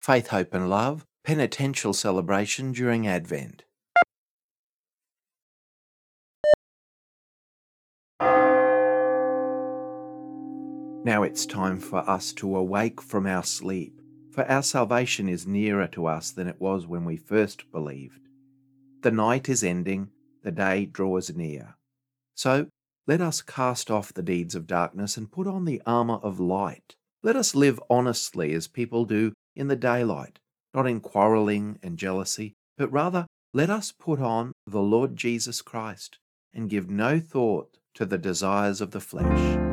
Faith, Hope and Love Penitential Celebration during Advent. Now it's time for us to awake from our sleep, for our salvation is nearer to us than it was when we first believed. The night is ending, the day draws near. So let us cast off the deeds of darkness and put on the armour of light. Let us live honestly as people do in the daylight, not in quarrelling and jealousy, but rather let us put on the Lord Jesus Christ and give no thought to the desires of the flesh.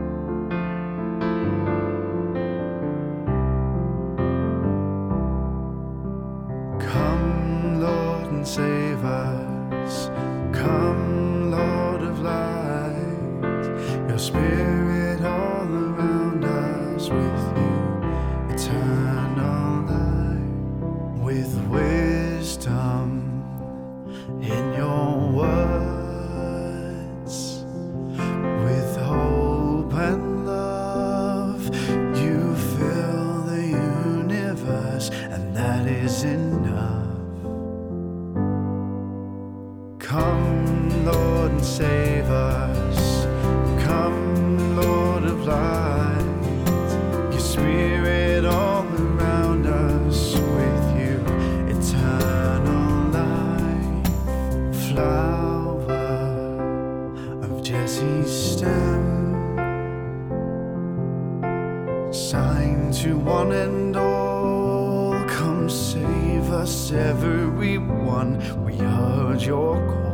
To one and all, come save us, everyone. We heard your call.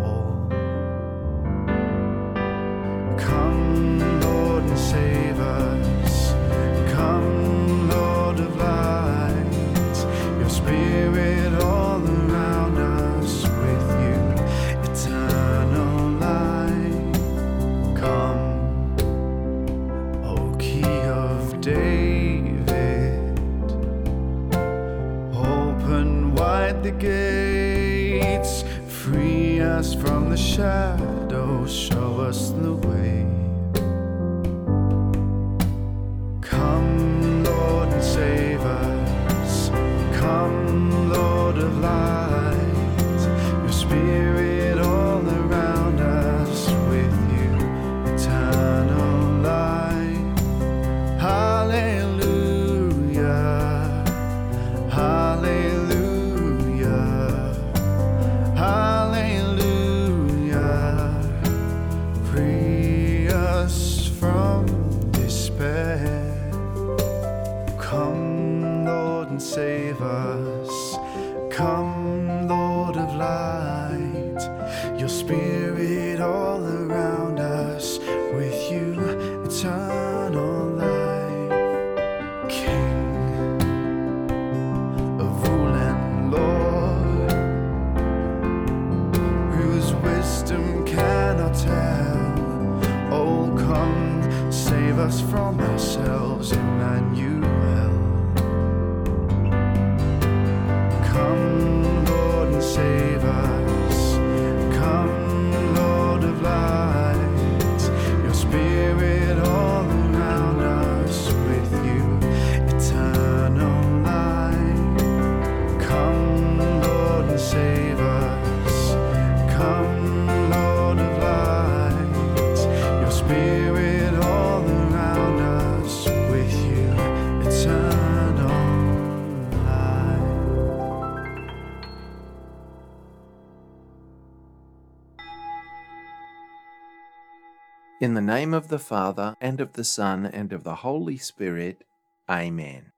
In the name of the Father, and of the Son, and of the Holy Spirit. Amen.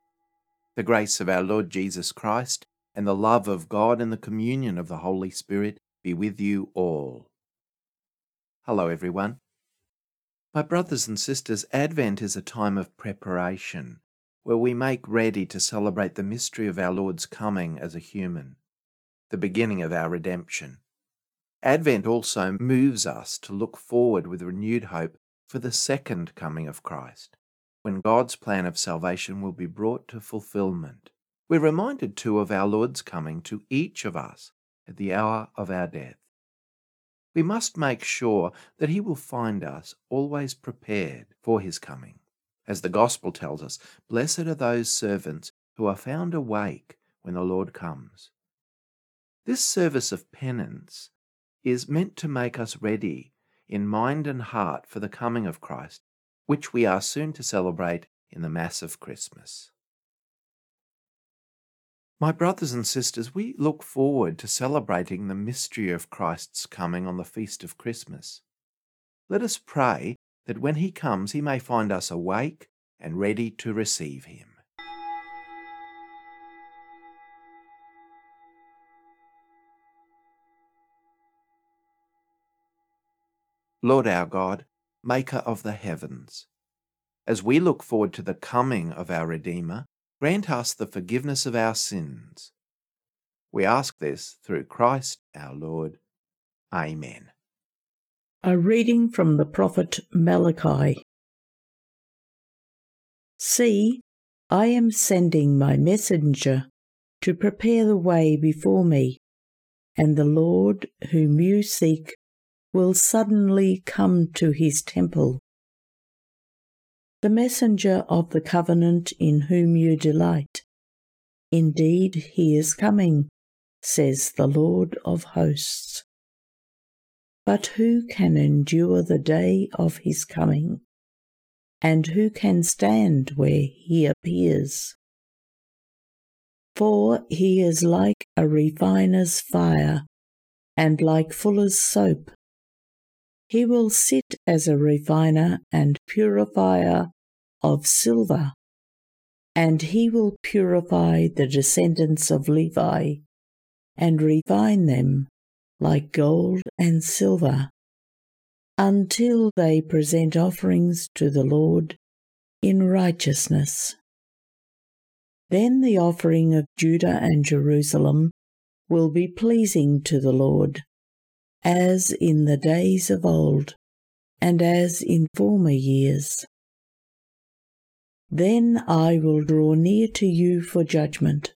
The grace of our Lord Jesus Christ, and the love of God, and the communion of the Holy Spirit be with you all. Hello, everyone. My brothers and sisters, Advent is a time of preparation where we make ready to celebrate the mystery of our Lord's coming as a human, the beginning of our redemption. Advent also moves us to look forward with renewed hope for the second coming of Christ, when God's plan of salvation will be brought to fulfillment. We're reminded too of our Lord's coming to each of us at the hour of our death. We must make sure that He will find us always prepared for His coming. As the Gospel tells us, blessed are those servants who are found awake when the Lord comes. This service of penance is meant to make us ready in mind and heart for the coming of Christ, which we are soon to celebrate in the Mass of Christmas. My brothers and sisters, we look forward to celebrating the mystery of Christ's coming on the feast of Christmas. Let us pray that when he comes, he may find us awake and ready to receive him. Lord our God, Maker of the heavens, as we look forward to the coming of our Redeemer, grant us the forgiveness of our sins. We ask this through Christ our Lord. Amen. A reading from the prophet Malachi. See, I am sending my messenger to prepare the way before me, and the Lord whom you seek will suddenly come to his temple. The messenger of the covenant in whom you delight. Indeed, he is coming, says the Lord of hosts. But who can endure the day of his coming? And who can stand where he appears? For he is like a refiner's fire, and like fuller's soap he will sit as a refiner and purifier of silver, and he will purify the descendants of Levi and refine them like gold and silver until they present offerings to the Lord in righteousness. Then the offering of Judah and Jerusalem will be pleasing to the Lord as in the days of old, and as in former years. Then I will draw near to you for judgment.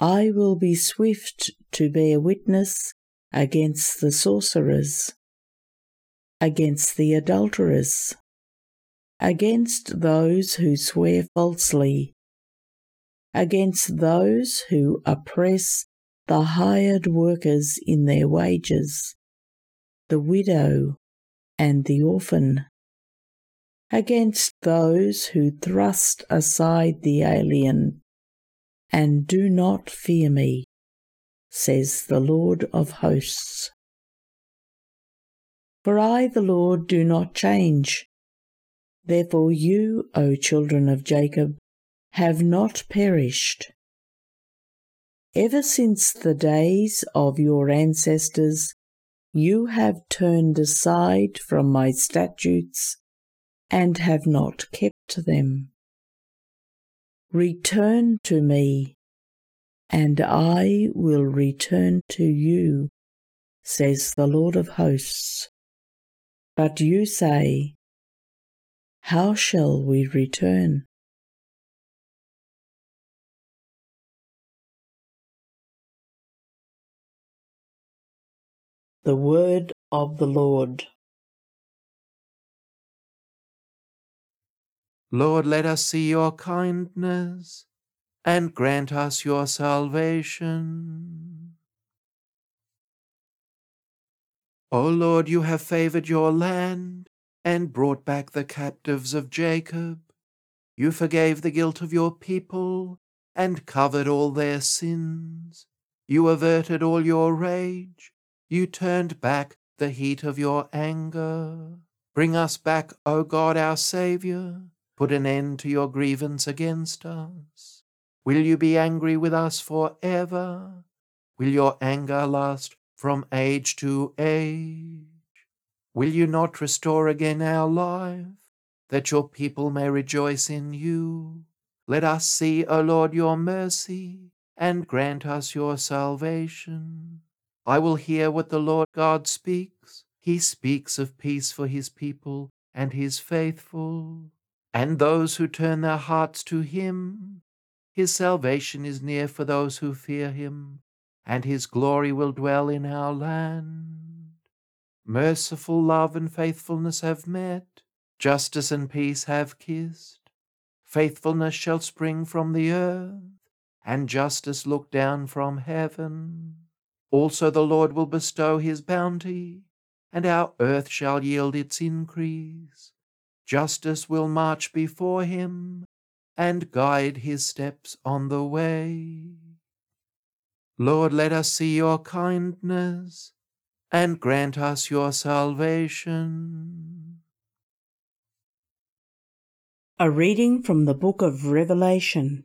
I will be swift to bear witness against the sorcerers, against the adulterers, against those who swear falsely, against those who oppress the hired workers in their wages, the widow and the orphan, against those who thrust aside the alien and do not fear me, says the Lord of hosts. For I, the Lord, do not change. Therefore, you, O children of Jacob, have not perished. Ever since the days of your ancestors, you have turned aside from my statutes and have not kept them. Return to me, and I will return to you, says the Lord of hosts. But you say, How shall we return? The word of the Lord. Lord, let us see your kindness and grant us your salvation. O Lord, you have favored your land and brought back the captives of Jacob. You forgave the guilt of your people and covered all their sins. You averted all your rage you turned back the heat of your anger. Bring us back, O God our Saviour. Put an end to your grievance against us. Will you be angry with us for ever? Will your anger last from age to age? Will you not restore again our life, that your people may rejoice in you? Let us see, O Lord, your mercy, and grant us your salvation. I will hear what the Lord God speaks. He speaks of peace for his people and his faithful, and those who turn their hearts to him. His salvation is near for those who fear him, and his glory will dwell in our land. Merciful love and faithfulness have met, justice and peace have kissed. Faithfulness shall spring from the earth, and justice look down from heaven. Also the Lord will bestow his bounty, and our earth shall yield its increase. Justice will march before him, and guide his steps on the way. Lord, let us see your kindness, and grant us your salvation. A reading from the book of Revelation.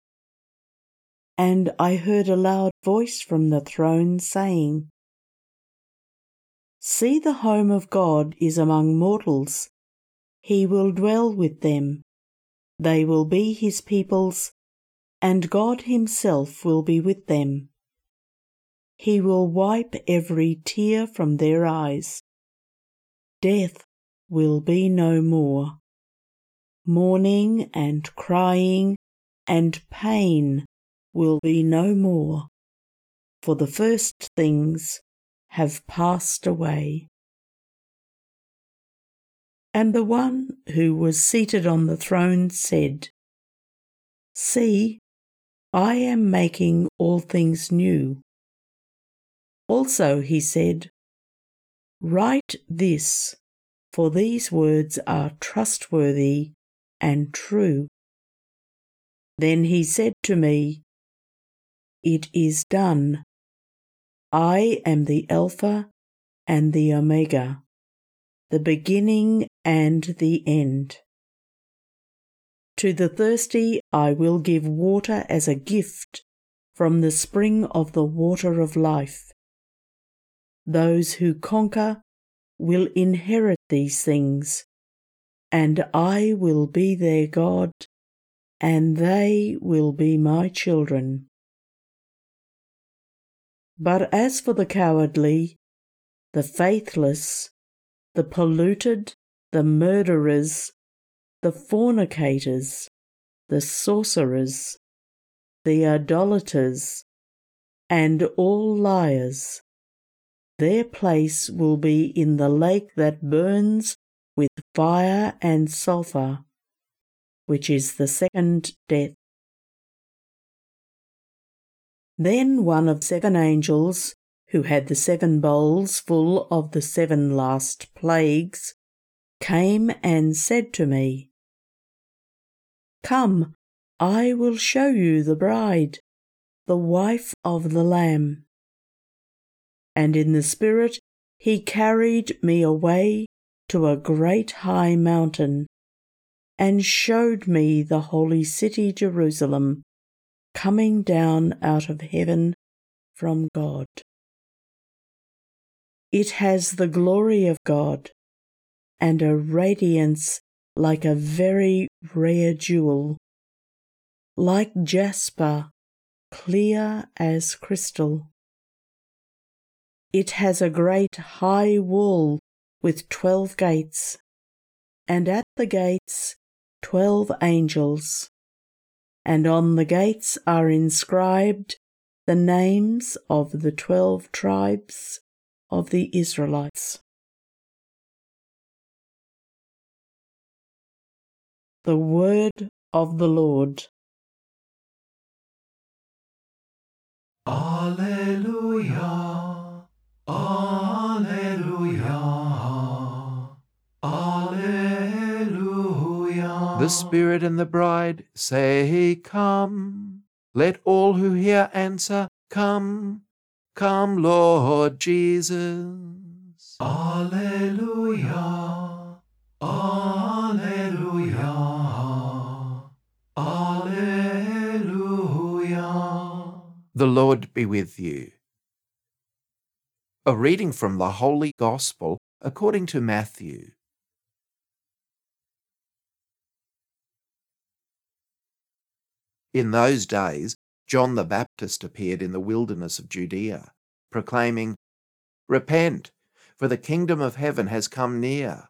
And I heard a loud voice from the throne saying, See, the home of God is among mortals. He will dwell with them. They will be his peoples, and God himself will be with them. He will wipe every tear from their eyes. Death will be no more. Mourning and crying and pain will be no more, for the first things have passed away. And the one who was seated on the throne said, See, I am making all things new. Also he said, Write this, for these words are trustworthy and true. Then he said to me, it is done. I am the Alpha and the Omega, the beginning and the end. To the thirsty I will give water as a gift from the spring of the water of life. Those who conquer will inherit these things, and I will be their God, and they will be my children. But as for the cowardly, the faithless, the polluted, the murderers, the fornicators, the sorcerers, the idolaters, and all liars, their place will be in the lake that burns with fire and sulphur, which is the second death. Then one of seven angels, who had the seven bowls full of the seven last plagues, came and said to me, Come, I will show you the bride, the wife of the Lamb. And in the Spirit he carried me away to a great high mountain, and showed me the holy city Jerusalem coming down out of heaven from God. It has the glory of God and a radiance like a very rare jewel, like jasper, clear as crystal. It has a great high wall with twelve gates, and at the gates twelve angels and on the gates are inscribed the names of the twelve tribes of the Israelites. The Word of the Lord. Alleluia. Alleluia. The Spirit and the bride say, Come. Let all who hear answer, Come. Come, Lord Jesus. Alleluia. Alleluia. Alleluia. The Lord be with you. A reading from the Holy Gospel according to Matthew. In those days, John the Baptist appeared in the wilderness of Judea, proclaiming, Repent, for the kingdom of heaven has come near.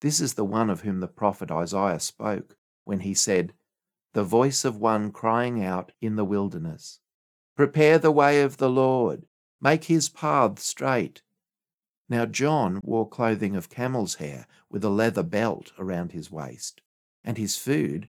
This is the one of whom the prophet Isaiah spoke when he said, The voice of one crying out in the wilderness, Prepare the way of the Lord, make his path straight. Now John wore clothing of camel's hair with a leather belt around his waist, and his food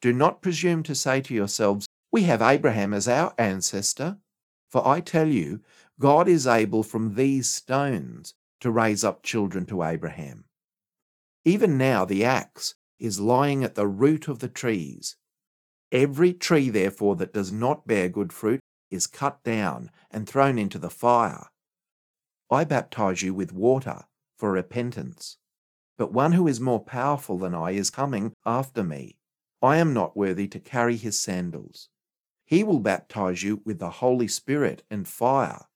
Do not presume to say to yourselves, we have Abraham as our ancestor. For I tell you, God is able from these stones to raise up children to Abraham. Even now the axe is lying at the root of the trees. Every tree, therefore, that does not bear good fruit is cut down and thrown into the fire. I baptize you with water for repentance, but one who is more powerful than I is coming after me. I am not worthy to carry his sandals. He will baptize you with the Holy Spirit and fire.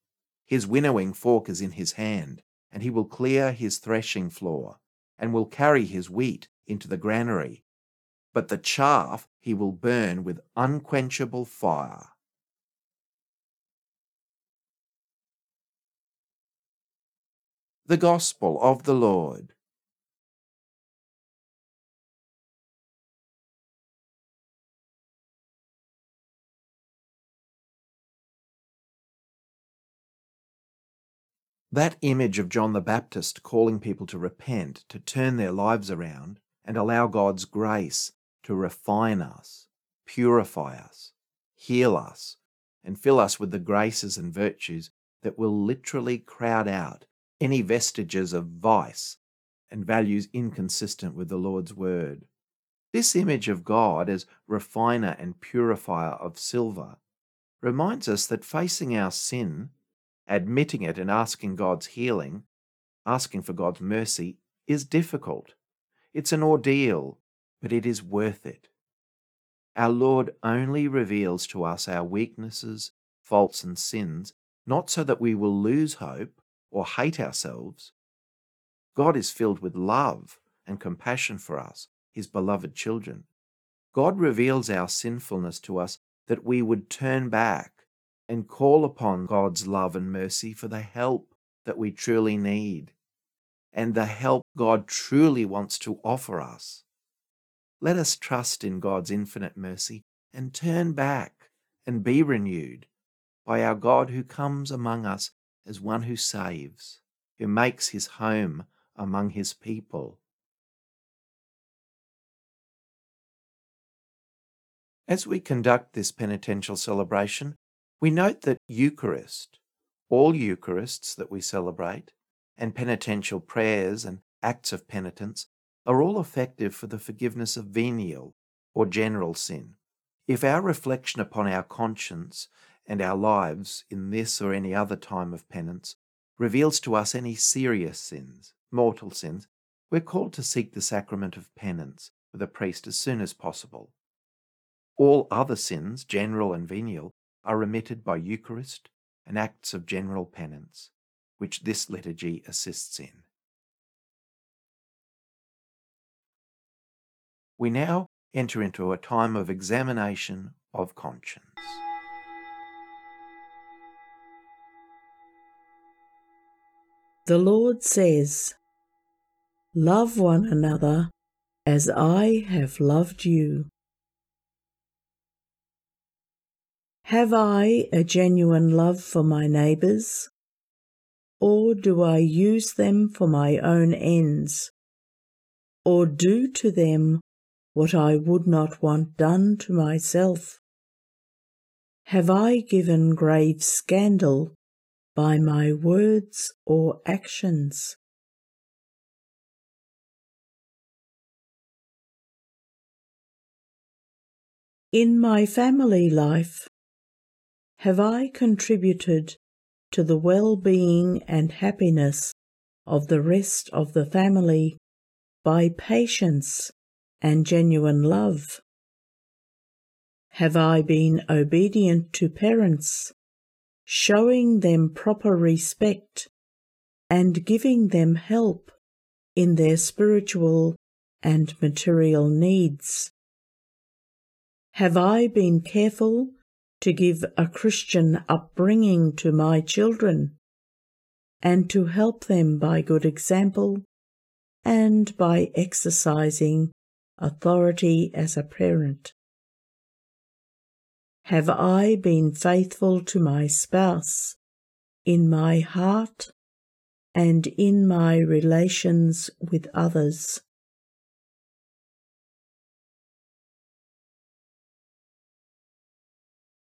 His winnowing fork is in his hand, and he will clear his threshing floor, and will carry his wheat into the granary. But the chaff he will burn with unquenchable fire. The Gospel of the Lord. That image of John the Baptist calling people to repent, to turn their lives around, and allow God's grace to refine us, purify us, heal us, and fill us with the graces and virtues that will literally crowd out any vestiges of vice and values inconsistent with the Lord's word. This image of God as refiner and purifier of silver reminds us that facing our sin admitting it and asking God's healing, asking for God's mercy, is difficult. It's an ordeal, but it is worth it. Our Lord only reveals to us our weaknesses, faults, and sins, not so that we will lose hope or hate ourselves. God is filled with love and compassion for us, his beloved children. God reveals our sinfulness to us that we would turn back and call upon God's love and mercy for the help that we truly need and the help God truly wants to offer us. Let us trust in God's infinite mercy and turn back and be renewed by our God who comes among us as one who saves, who makes his home among his people. As we conduct this penitential celebration, we note that Eucharist, all Eucharists that we celebrate, and penitential prayers and acts of penitence are all effective for the forgiveness of venial or general sin. If our reflection upon our conscience and our lives in this or any other time of penance reveals to us any serious sins, mortal sins, we're called to seek the sacrament of penance with a priest as soon as possible. All other sins, general and venial, are remitted by Eucharist and acts of general penance, which this liturgy assists in. We now enter into a time of examination of conscience. The Lord says, Love one another as I have loved you. Have I a genuine love for my neighbours? Or do I use them for my own ends? Or do to them what I would not want done to myself? Have I given grave scandal by my words or actions? In my family life, Have I contributed to the well being and happiness of the rest of the family by patience and genuine love? Have I been obedient to parents, showing them proper respect and giving them help in their spiritual and material needs? Have I been careful to give a Christian upbringing to my children and to help them by good example and by exercising authority as a parent? Have I been faithful to my spouse in my heart and in my relations with others?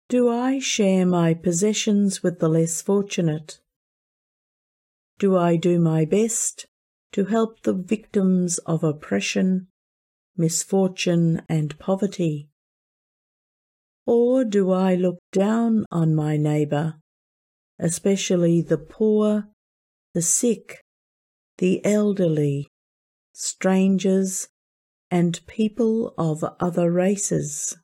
Do I share my possessions with the less fortunate? Do I do my best to help the victims of oppression, misfortune, and poverty? Or do I look down on my neighbour, especially the poor, the sick, the elderly, strangers, and people of other races?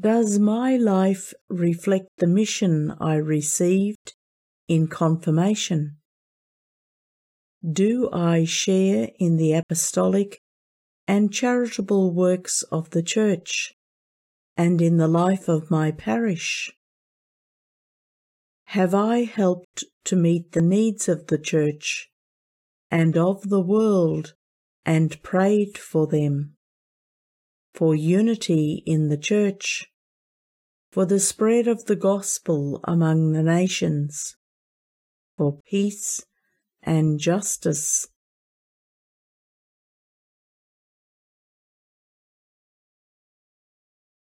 Does my life reflect the mission I received in confirmation? Do I share in the apostolic and charitable works of the Church and in the life of my parish? Have I helped to meet the needs of the Church and of the world and prayed for them? For unity in the Church for the spread of the gospel among the nations, for peace and justice.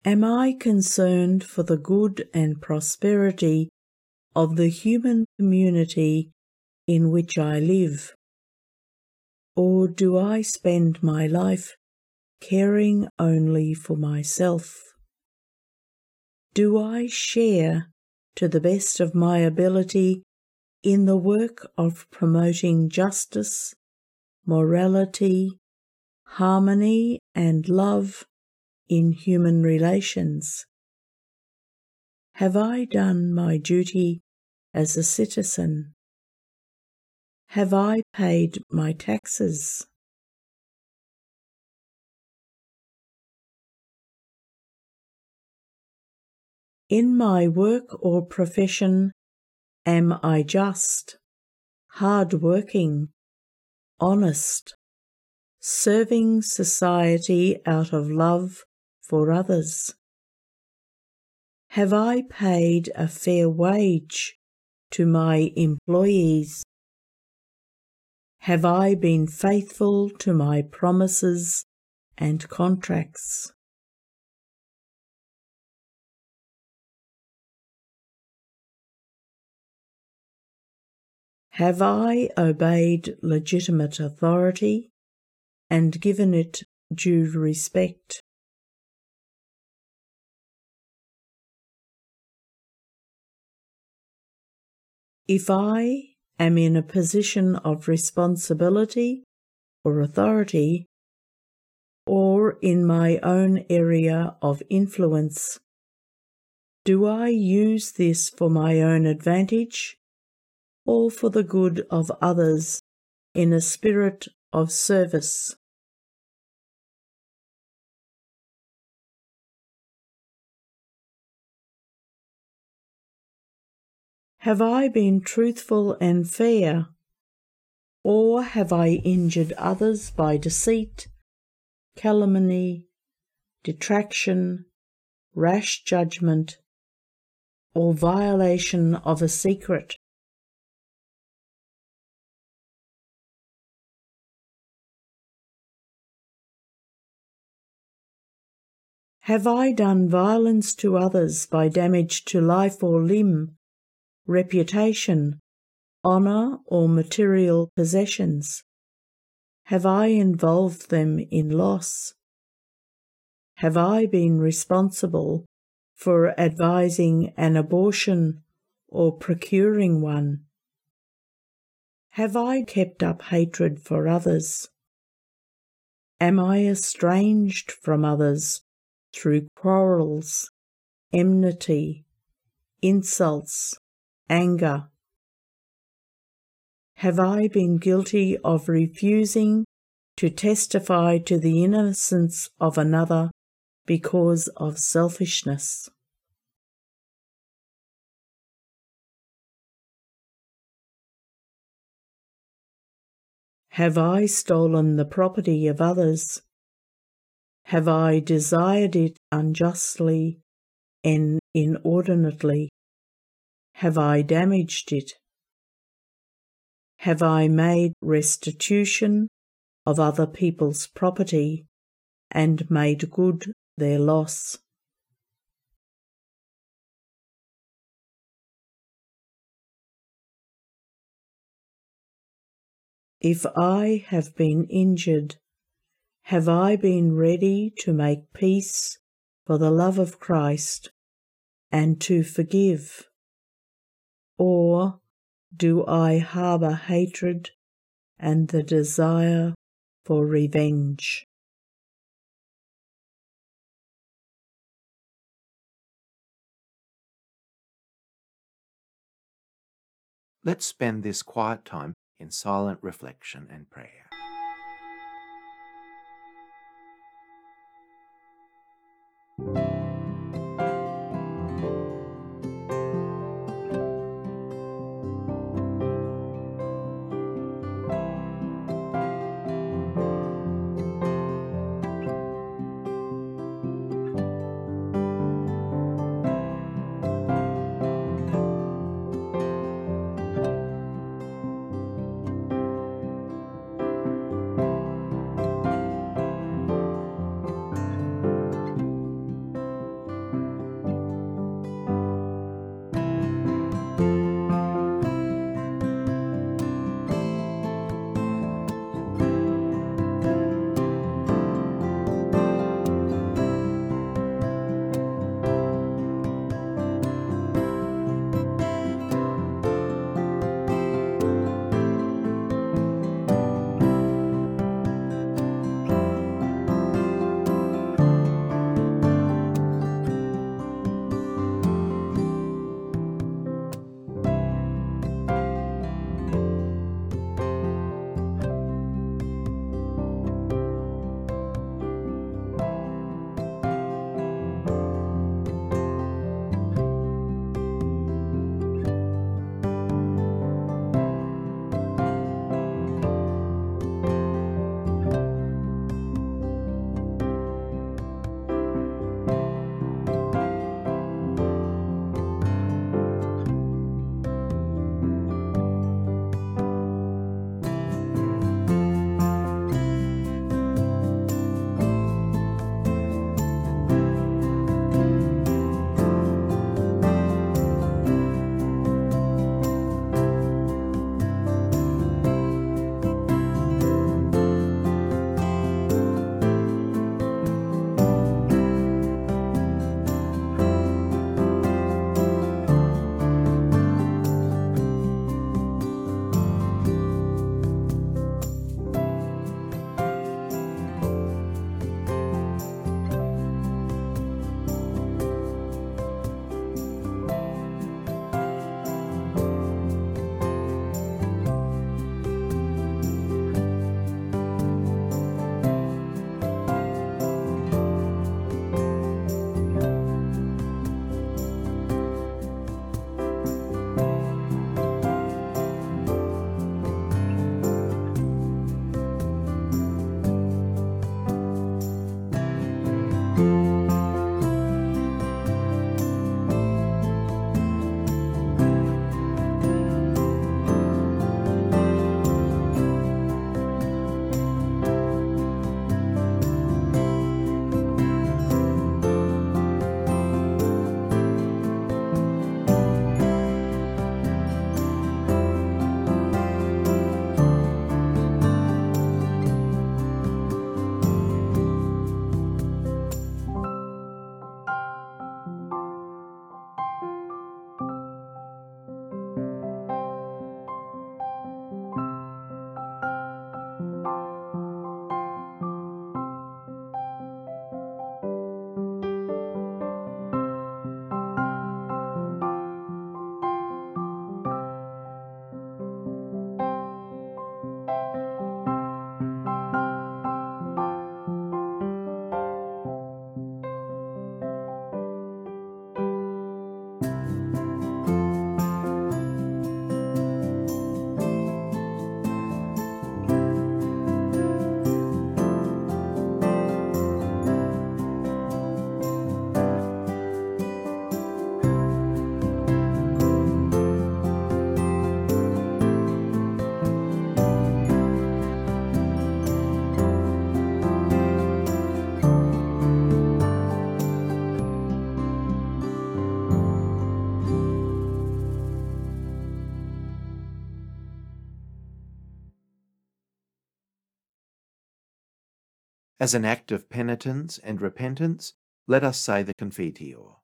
Am I concerned for the good and prosperity of the human community in which I live? Or do I spend my life caring only for myself? do I share to the best of my ability in the work of promoting justice, morality, harmony, and love in human relations? Have I done my duty as a citizen? Have I paid my taxes? In my work or profession, am I just, hard-working, honest, serving society out of love for others? Have I paid a fair wage to my employees? Have I been faithful to my promises and contracts? Have I obeyed legitimate authority and given it due respect? If I am in a position of responsibility or authority, or in my own area of influence, do I use this for my own advantage all for the good of others in a spirit of service. Have I been truthful and fair, or have I injured others by deceit, calumny, detraction, rash judgment, or violation of a secret? Have I done violence to others by damage to life or limb, reputation, honour, or material possessions? Have I involved them in loss? Have I been responsible for advising an abortion or procuring one? Have I kept up hatred for others? Am I estranged from others through quarrels, enmity, insults, anger? Have I been guilty of refusing to testify to the innocence of another because of selfishness? Have I stolen the property of others? Have I desired it unjustly and inordinately? Have I damaged it? Have I made restitution of other people's property and made good their loss? If I have been injured, have I been ready to make peace for the love of Christ and to forgive? Or do I harbour hatred and the desire for revenge. Let's spend this quiet time in silent reflection and prayer. As an act of penitence and repentance, let us say the Confiteor.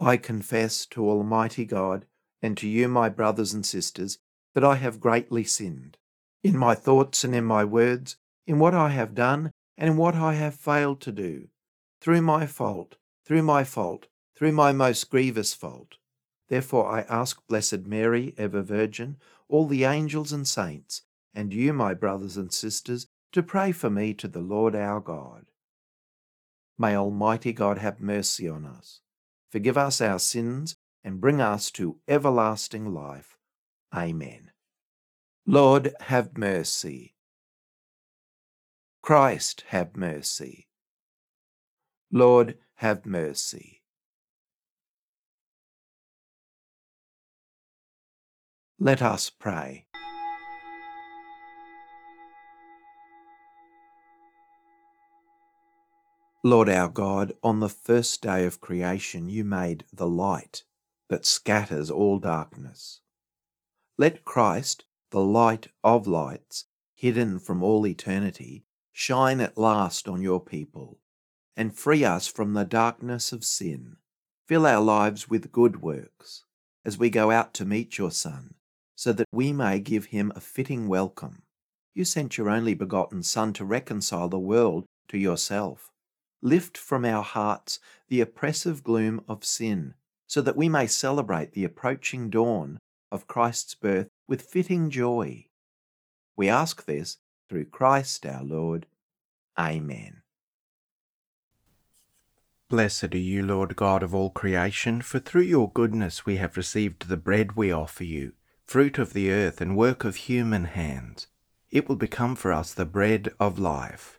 I confess to Almighty God and to you, my brothers and sisters, that I have greatly sinned, in my thoughts and in my words, in what I have done and in what I have failed to do, through my fault, through my fault, through my most grievous fault. Therefore I ask Blessed Mary, ever Virgin, all the angels and saints, and you, my brothers and sisters, to pray for me to the Lord our God. May Almighty God have mercy on us, forgive us our sins, and bring us to everlasting life. Amen. Lord, have mercy. Christ, have mercy. Lord, have mercy. Let us pray. Lord our God, on the first day of creation you made the light that scatters all darkness. Let Christ, the light of lights, hidden from all eternity, shine at last on your people, and free us from the darkness of sin. Fill our lives with good works, as we go out to meet your Son, so that we may give him a fitting welcome. You sent your only begotten Son to reconcile the world to yourself lift from our hearts the oppressive gloom of sin, so that we may celebrate the approaching dawn of Christ's birth with fitting joy. We ask this through Christ our Lord. Amen. Blessed are you, Lord God of all creation, for through your goodness we have received the bread we offer you, fruit of the earth and work of human hands. It will become for us the bread of life.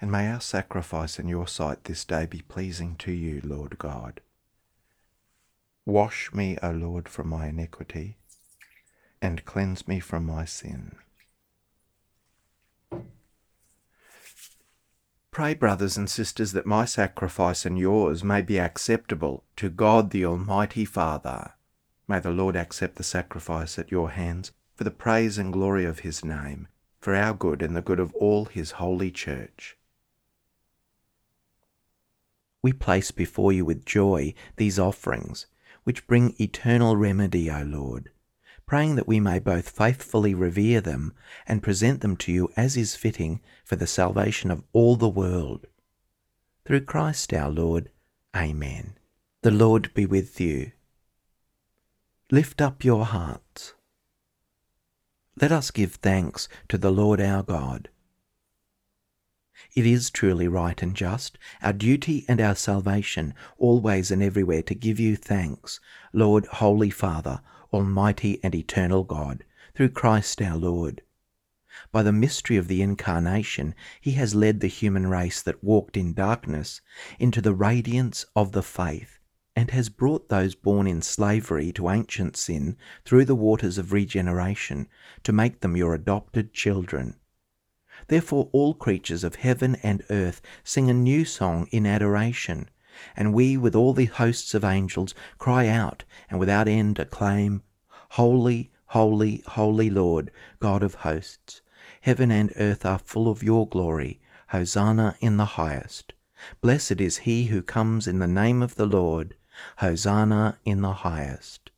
and may our sacrifice in your sight this day be pleasing to you, Lord God. Wash me, O Lord, from my iniquity, and cleanse me from my sin. Pray, brothers and sisters, that my sacrifice and yours may be acceptable to God the Almighty Father. May the Lord accept the sacrifice at your hands for the praise and glory of his name, for our good and the good of all his holy church we place before you with joy these offerings, which bring eternal remedy, O Lord, praying that we may both faithfully revere them and present them to you as is fitting for the salvation of all the world. Through Christ our Lord. Amen. The Lord be with you. Lift up your hearts. Let us give thanks to the Lord our God. It is truly right and just, our duty and our salvation, always and everywhere to give you thanks, Lord, Holy Father, Almighty and Eternal God, through Christ our Lord. By the mystery of the Incarnation, He has led the human race that walked in darkness into the radiance of the faith, and has brought those born in slavery to ancient sin through the waters of regeneration to make them your adopted children. Therefore all creatures of heaven and earth sing a new song in adoration, and we with all the hosts of angels cry out and without end acclaim, Holy, holy, holy Lord, God of hosts. Heaven and earth are full of your glory. Hosanna in the highest. Blessed is he who comes in the name of the Lord. Hosanna in the highest.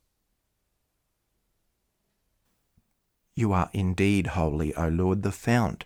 You are indeed holy, O Lord, the fount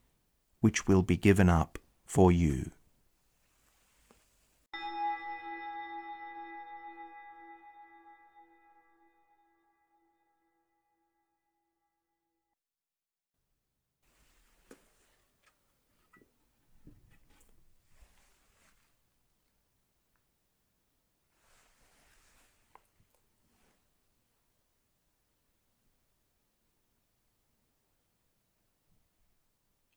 which will be given up for you.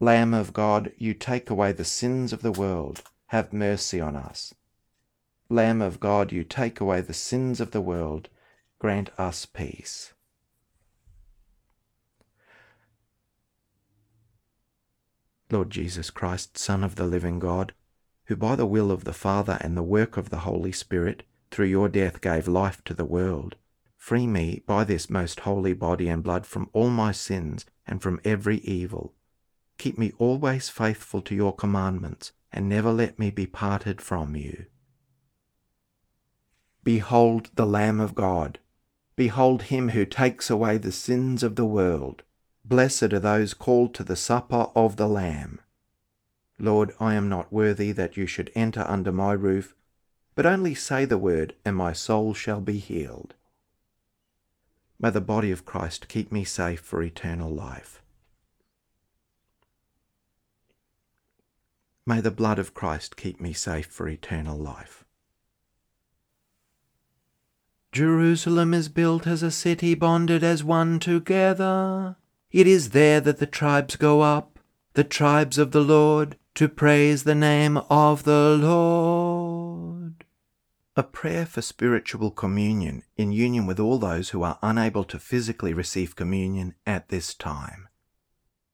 Lamb of God, you take away the sins of the world, have mercy on us. Lamb of God, you take away the sins of the world, grant us peace. Lord Jesus Christ, Son of the living God, who by the will of the Father and the work of the Holy Spirit, through your death gave life to the world, free me by this most holy body and blood from all my sins and from every evil. Keep me always faithful to your commandments, and never let me be parted from you. Behold the Lamb of God. Behold him who takes away the sins of the world. Blessed are those called to the supper of the Lamb. Lord, I am not worthy that you should enter under my roof, but only say the word, and my soul shall be healed. May the body of Christ keep me safe for eternal life. May the blood of Christ keep me safe for eternal life. Jerusalem is built as a city bonded as one together. It is there that the tribes go up, the tribes of the Lord, to praise the name of the Lord. A prayer for spiritual communion in union with all those who are unable to physically receive communion at this time.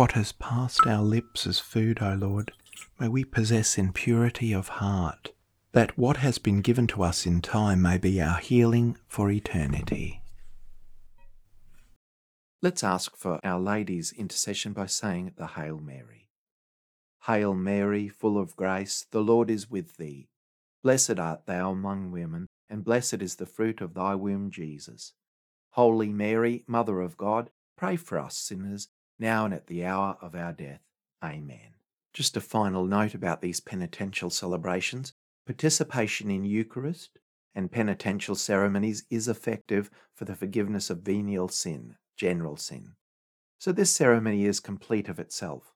What has passed our lips as food, O Lord, may we possess in purity of heart, that what has been given to us in time may be our healing for eternity. Let's ask for Our Lady's intercession by saying the Hail Mary. Hail Mary, full of grace, the Lord is with thee. Blessed art thou among women, and blessed is the fruit of thy womb, Jesus. Holy Mary, Mother of God, pray for us sinners now and at the hour of our death. Amen. Just a final note about these penitential celebrations participation in Eucharist and penitential ceremonies is effective for the forgiveness of venial sin, general sin. So this ceremony is complete of itself.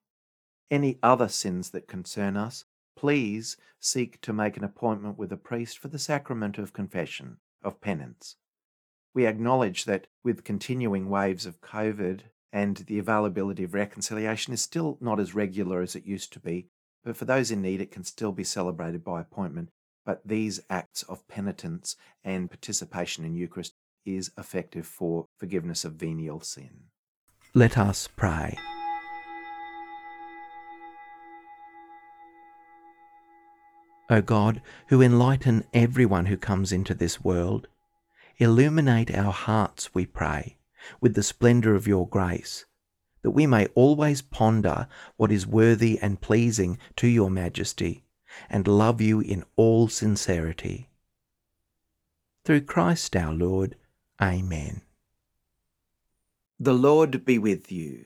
Any other sins that concern us, please seek to make an appointment with a priest for the sacrament of confession, of penance. We acknowledge that with continuing waves of COVID and the availability of reconciliation is still not as regular as it used to be, but for those in need, it can still be celebrated by appointment. But these acts of penitence and participation in Eucharist is effective for forgiveness of venial sin. Let us pray. O God, who enlighten everyone who comes into this world, illuminate our hearts, we pray, with the splendour of your grace, that we may always ponder what is worthy and pleasing to your majesty, and love you in all sincerity. Through Christ our Lord. Amen. The Lord be with you.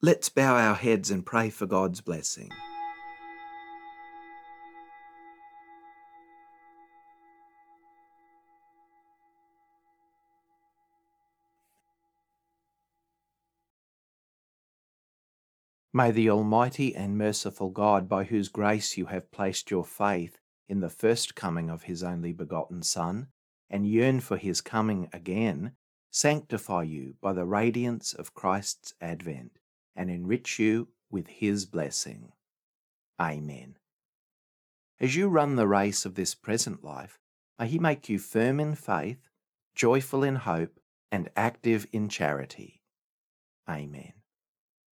Let's bow our heads and pray for God's blessing. May the Almighty and merciful God, by whose grace you have placed your faith in the first coming of His only begotten Son, and yearn for His coming again, sanctify you by the radiance of Christ's advent, and enrich you with His blessing. Amen. As you run the race of this present life, may He make you firm in faith, joyful in hope, and active in charity. Amen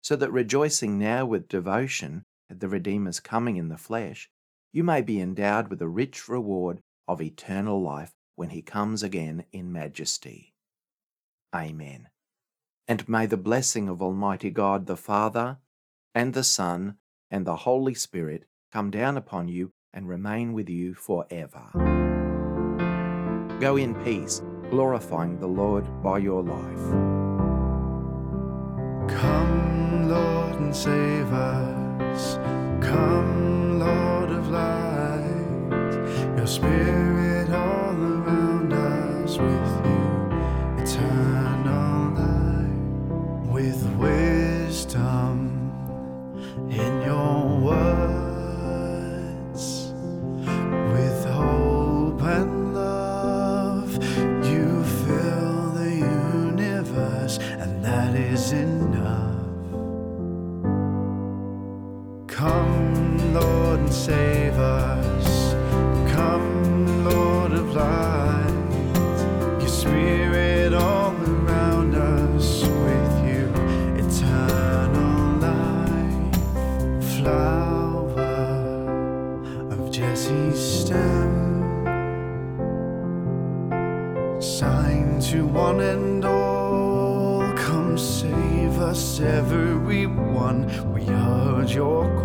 so that rejoicing now with devotion at the Redeemer's coming in the flesh, you may be endowed with a rich reward of eternal life when he comes again in majesty. Amen. And may the blessing of Almighty God the Father, and the Son, and the Holy Spirit come down upon you and remain with you for ever. Go in peace, glorifying the Lord by your life. Come and save us. Come, Lord of light, your spirit all around us with you, eternal light, with wisdom in your words, with hope and love, you fill the universe, and that is enough. Come, Lord, and save us. Come, Lord of light. Your spirit all around us with you. Eternal life. Flower of Jesse's stem. Sign to one and all. Come save us, everyone. We heard your